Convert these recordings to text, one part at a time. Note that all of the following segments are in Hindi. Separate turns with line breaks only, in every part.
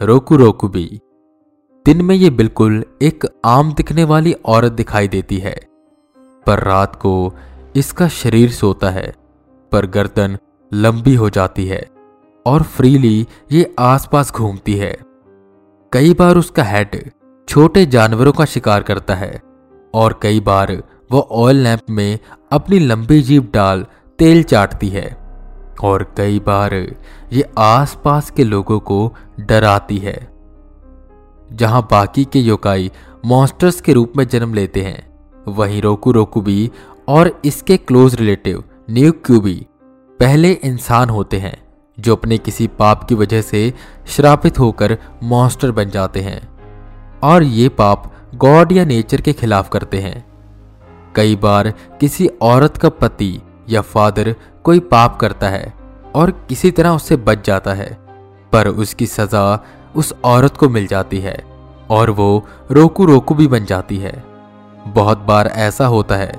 रोकू रोकू भी। दिन में ये बिल्कुल एक आम दिखने वाली औरत दिखाई देती है। पर रात को इसका शरीर सोता है, पर गर्दन लंबी हो जाती है और फ्रीली ये आसपास घूमती है। कई बार उसका हेड छोटे जानवरों का शिकार करता है और कई बार वो ऑयल लैंप में अपनी लंबी जीप डाल तेल चाटती है। और कई बार ये आसपास के लोगों को डराती है, जहाँ बाकी के योकाई मॉन्स्टर्स के रूप में जन्म लेते हैं। वहीं रोकू रोकू भी और इसके क्लोज रिलेटिव न्यू क्यूबी पहले इंसान होते हैं, जो अपने किसी पाप की वजह से श्रापित होकर मॉन्स्टर बन जाते हैं। और ये पाप गॉड या नेचर के खिलाफ करते हैं। कई बार किसी औरत का पति या फादर कोई पाप करता है और किसी तरह उससे बच जाता है, पर उसकी सजा उस औरत को मिल जाती है और वो रोकू रोकू भी बन जाती है। बहुत बार ऐसा होता है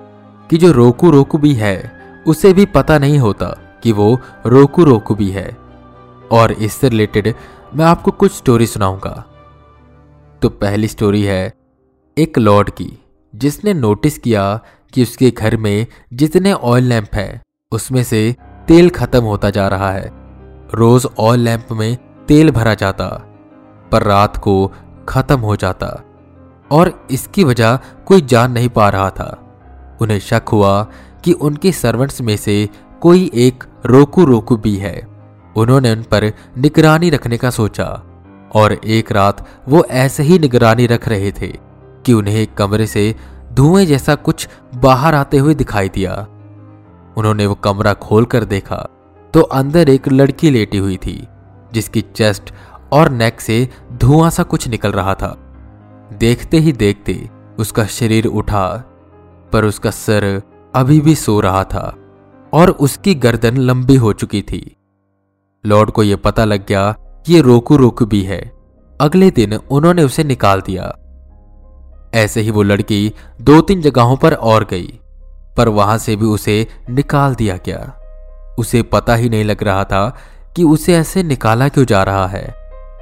कि जो रोकू रोकू भी है, उसे भी पता नहीं होता कि वो रोकू रोकू भी है। और इससे रिलेटेड मैं आपको कुछ स्टोरी सुनाऊँगा। तो पहली स्टोरी है एक लॉर्ड की, जिसने नोटिस किया कि उसके घर में जितने ऑयल लैंप हैं उसमें से तेल खत्म होता जा रहा है। रोज ऑयल लैंप में तेल भरा जाता, पर रात को खत्म हो जाता, और इसकी वजह कोई जान नहीं पा रहा था। उन्हें शक हुआ कि उनके सर्वेंट्स में से कोई एक रोकू रोकू भी है। उन्होंने उन पर निगरानी रखने का सोचा, और एक रात वो ऐसे ही निगरानी रख रहे थे कि उन्हें एक कमरे से धुएँ जैसा कुछ बाहर आते हुए दिखाई दिया। उन्होंने वो कमरा खोलकर देखा तो अंदर एक लड़की लेटी हुई थी, जिसकी चेस्ट और नेक से धुआँ सा कुछ निकल रहा था। देखते ही देखते उसका शरीर उठा, पर उसका सर अभी भी सो रहा था और उसकी गर्दन लंबी हो चुकी थी। लॉर्ड को यह पता लग गया कि ये रोकू रोकू भी है। अगले दिन उन्होंने उसे निकाल दिया। ऐसे ही वो लड़की दो तीन जगहों पर और गई। पर वहाँ से भी उसे निकाल दिया गया। उसे पता ही नहीं लग रहा था कि उसे ऐसे निकाला क्यों जा रहा है,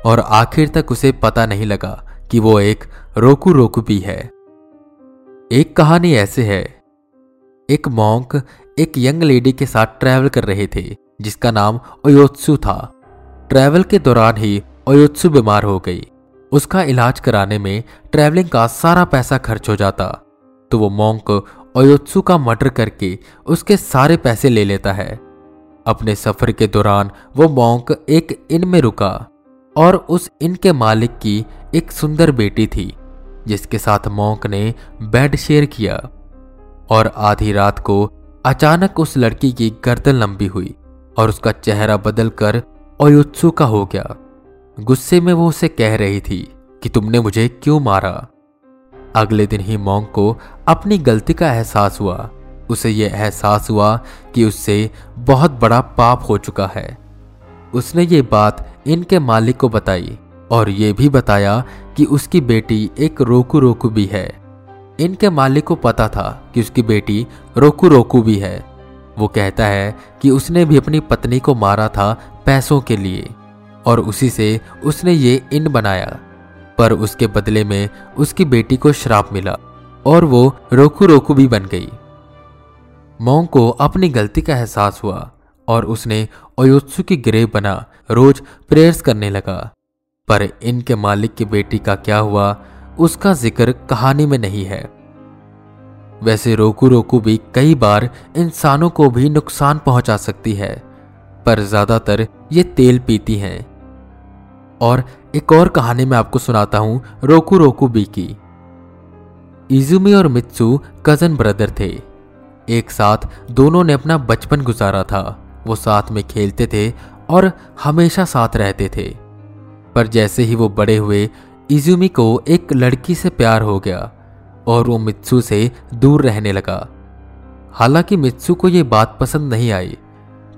और आखिर तक उसे पता नहीं लगा कि वो एक रोकू रोकू भी है। एक कहानी ऐसे है। एक मॉन्क एक यंग लेडी के साथ ट्रैवल कर रहे थे, जिसका नाम ओयोत्सु था। ट्रैवल के दौरान ही ओयोत्सु बीमार हो गई। उसका इलाज कराने में ट्रैवलिंग का सारा पैसा खर्च हो जाता। तो वो मॉन्क ओयोत्सु का मर्डर करके उसके सारे पैसे ले लेता है। अपने सफ़र के दौरान वो मॉन्क एक इन में रुका और उस इन के मालिक की एक सुंदर बेटी थी, जिसके साथ मॉन्क ने बेड शेयर किया और आधी रात को अचानक उस लड़की की गर्दन लंबी हुई और उसका चेहरा बदलकर ओयुत्सु का हो गया। गुस्से में वो उसे कह रही थी कि तुमने मुझे क्यों मारा? अगले दिन ही मोंग को अपनी गलती का एहसास हुआ। उसे यह एहसास हुआ कि उससे बहुत बड़ा पाप हो चुका है। उसने ये बात इनके मालिक को बताई और ये भी बताया कि उसकी बेटी एक रोकू रोकू भी है। इनके मालिक को पता था कि उसकी बेटी रोकू रोकू भी है। वो कहता है कि उसने भी अपनी पत्नी को मारा था पैसों के लिए और उसी से उसने ये इन बनाया। पर उसके बदले में उसकी बेटी को श्राप मिला और वो रोकू रोकू भी बन गई। मोंग को अपनी गलती का एहसास हुआ और उसने ओयोत्सु की गिरे बना रोज प्रेयर्स करने लगा। पर इनके मालिक की बेटी का क्या हुआ, उसका ज़िक्र कहानी में नहीं है। वैसे रोकू रोकू भी कई बार इंसानों को भी नुकसान पहुँचा सकती है, पर ज़्यादातर ये तेल पीती हैं। और एक और कहानी मैं आपको सुनाता हूँ, रोकू रोकू बी की इजुमी और मित्सु कज़न ब्रदर थे। एक साथ दोनों ने अपना बचपन गुजारा था। वो साथ में खेलते थे और हमेशा साथ रहते थे। पर जैसे ही वो बड़े हुए, इजुमी को एक लड़की से प्यार हो गया और वो मित्सु से दूर रहने लगा। हालाँकि मित्सु को यह बात पसंद नहीं आई,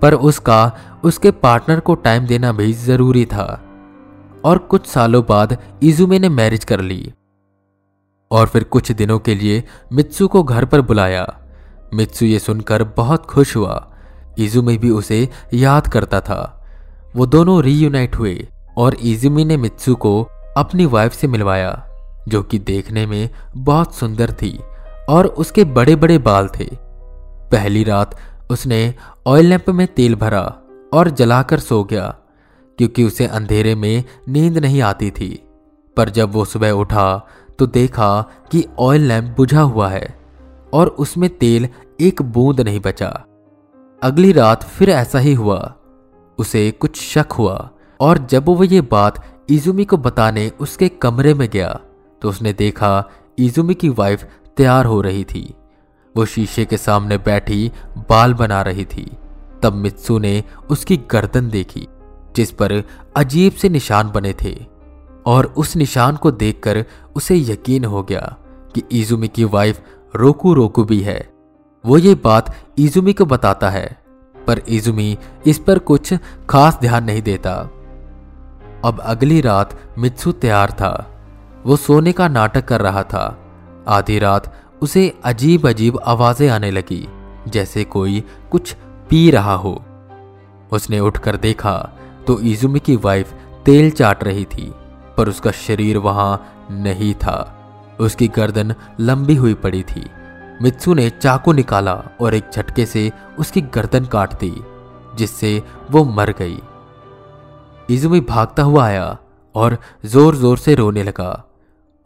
पर उसका, उसके पार्टनर को टाइम देना भी ज़रूरी था। और कुछ सालों बाद इजुमे ने मैरिज कर ली। और फिर कुछ दिनों के लिए मित्सु को घर पर बुलाया। मित्सु ये सुनकर बहुत खुश हुआ। इजुमे भी उसे याद करता था। वो दोनों रीयूनाइट हुए और इजुमी ने मित्सु को अपनी वाइफ से मिलवाया, जो कि देखने में बहुत सुंदर थी और उसके बड़े बड़े बाल थे। पहली रात उसने ऑयल लैंप में तेल भरा और जलाकर सो गया। क्योंकि उसे अंधेरे में नींद नहीं आती थी। पर जब वो सुबह उठा तो देखा कि ऑयल लैंप बुझा हुआ है और उसमें तेल एक बूंद नहीं बचा। अगली रात फिर ऐसा ही हुआ। उसे कुछ शक हुआ और जब वो ये बात इजुमी को बताने उसके कमरे में गया तो उसने देखा इजुमी की वाइफ तैयार हो रही थी। वो शीशे के सामने बैठी बाल बना रही थी। तब मित्सु ने उसकी गर्दन देखी। जिस पर अजीब से निशान बने थे। और उस निशान को देखकर उसे यकीन हो गया कि इजुमी की वाइफ रोकू रोकू भी है। वो ये बात इजुमी को बताता है, पर इजुमी इस पर कुछ खास ध्यान नहीं देता। अब अगली रात मित्सु तैयार था। वो सोने का नाटक कर रहा था। आधी रात उसे अजीब अजीब आवाज़ें आने लगी, जैसे कोई कुछ पी रहा हो। उसने उठकर देखा तो इजुमी की वाइफ तेल चाट रही थी, पर उसका शरीर वहाँ नहीं था। उसकी गर्दन लंबी हुई पड़ी थी। मित्सु ने चाकू निकाला और एक झटके से उसकी गर्दन काट दी, जिससे वो मर गई। इजुमी भागता हुआ आया और ज़ोर ज़ोर से रोने लगा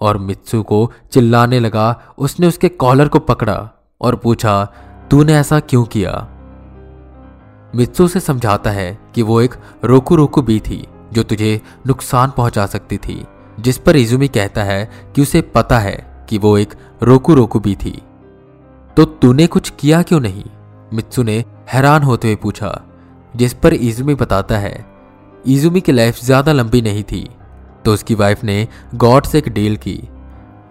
और मित्सु को चिल्लाने लगा। उसने उसके कॉलर को पकड़ा और पूछा, तूने ऐसा क्यों किया? मित्सु से समझाता है कि वो एक रोकू रोकू बी थी, जो तुझे नुकसान पहुँचा सकती थी, जिस पर इजुमी कहता है कि उसे पता है कि वो एक रोकू रोकू बी थी। तो तूने कुछ किया क्यों नहीं? मित्सु ने हैरान होते हुए पूछा, जिस पर इजुमी बताता है इजुमी की लाइफ ज़्यादा लंबी नहीं थी तो उसकी वाइफ ने गॉड से एक डील की,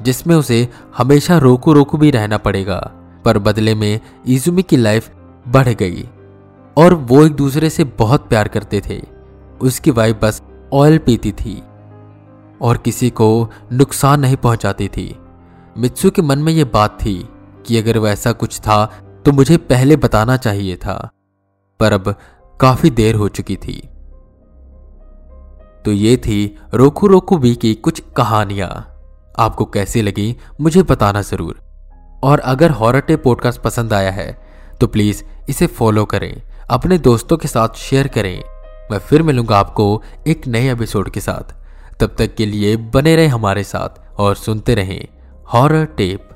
जिसमें उसे हमेशा रोकू रोकू भी रहना पड़ेगा, पर बदले में इजुमी की लाइफ बढ़ गई। और वो एक दूसरे से बहुत प्यार करते थे। उसकी वाइफ बस ऑयल पीती थी और किसी को नुकसान नहीं पहुंचाती थी। मित्सु के मन में यह बात थी कि अगर वैसा कुछ था तो मुझे पहले बताना चाहिए था, पर अब काफ़ी देर हो चुकी थी। तो ये थी रोकू रोकू बी की कुछ कहानियाँ। आपको कैसी लगी, मुझे बताना ज़रूर। और अगर हॉरर टे पॉडकास्ट पसंद आया है तो प्लीज़ इसे फॉलो करें। अपने दोस्तों के साथ शेयर करें। मैं फिर मिलूँगा आपको एक नए एपिसोड के साथ। तब तक के लिए बने रहें हमारे साथ और सुनते रहें हॉरर टेप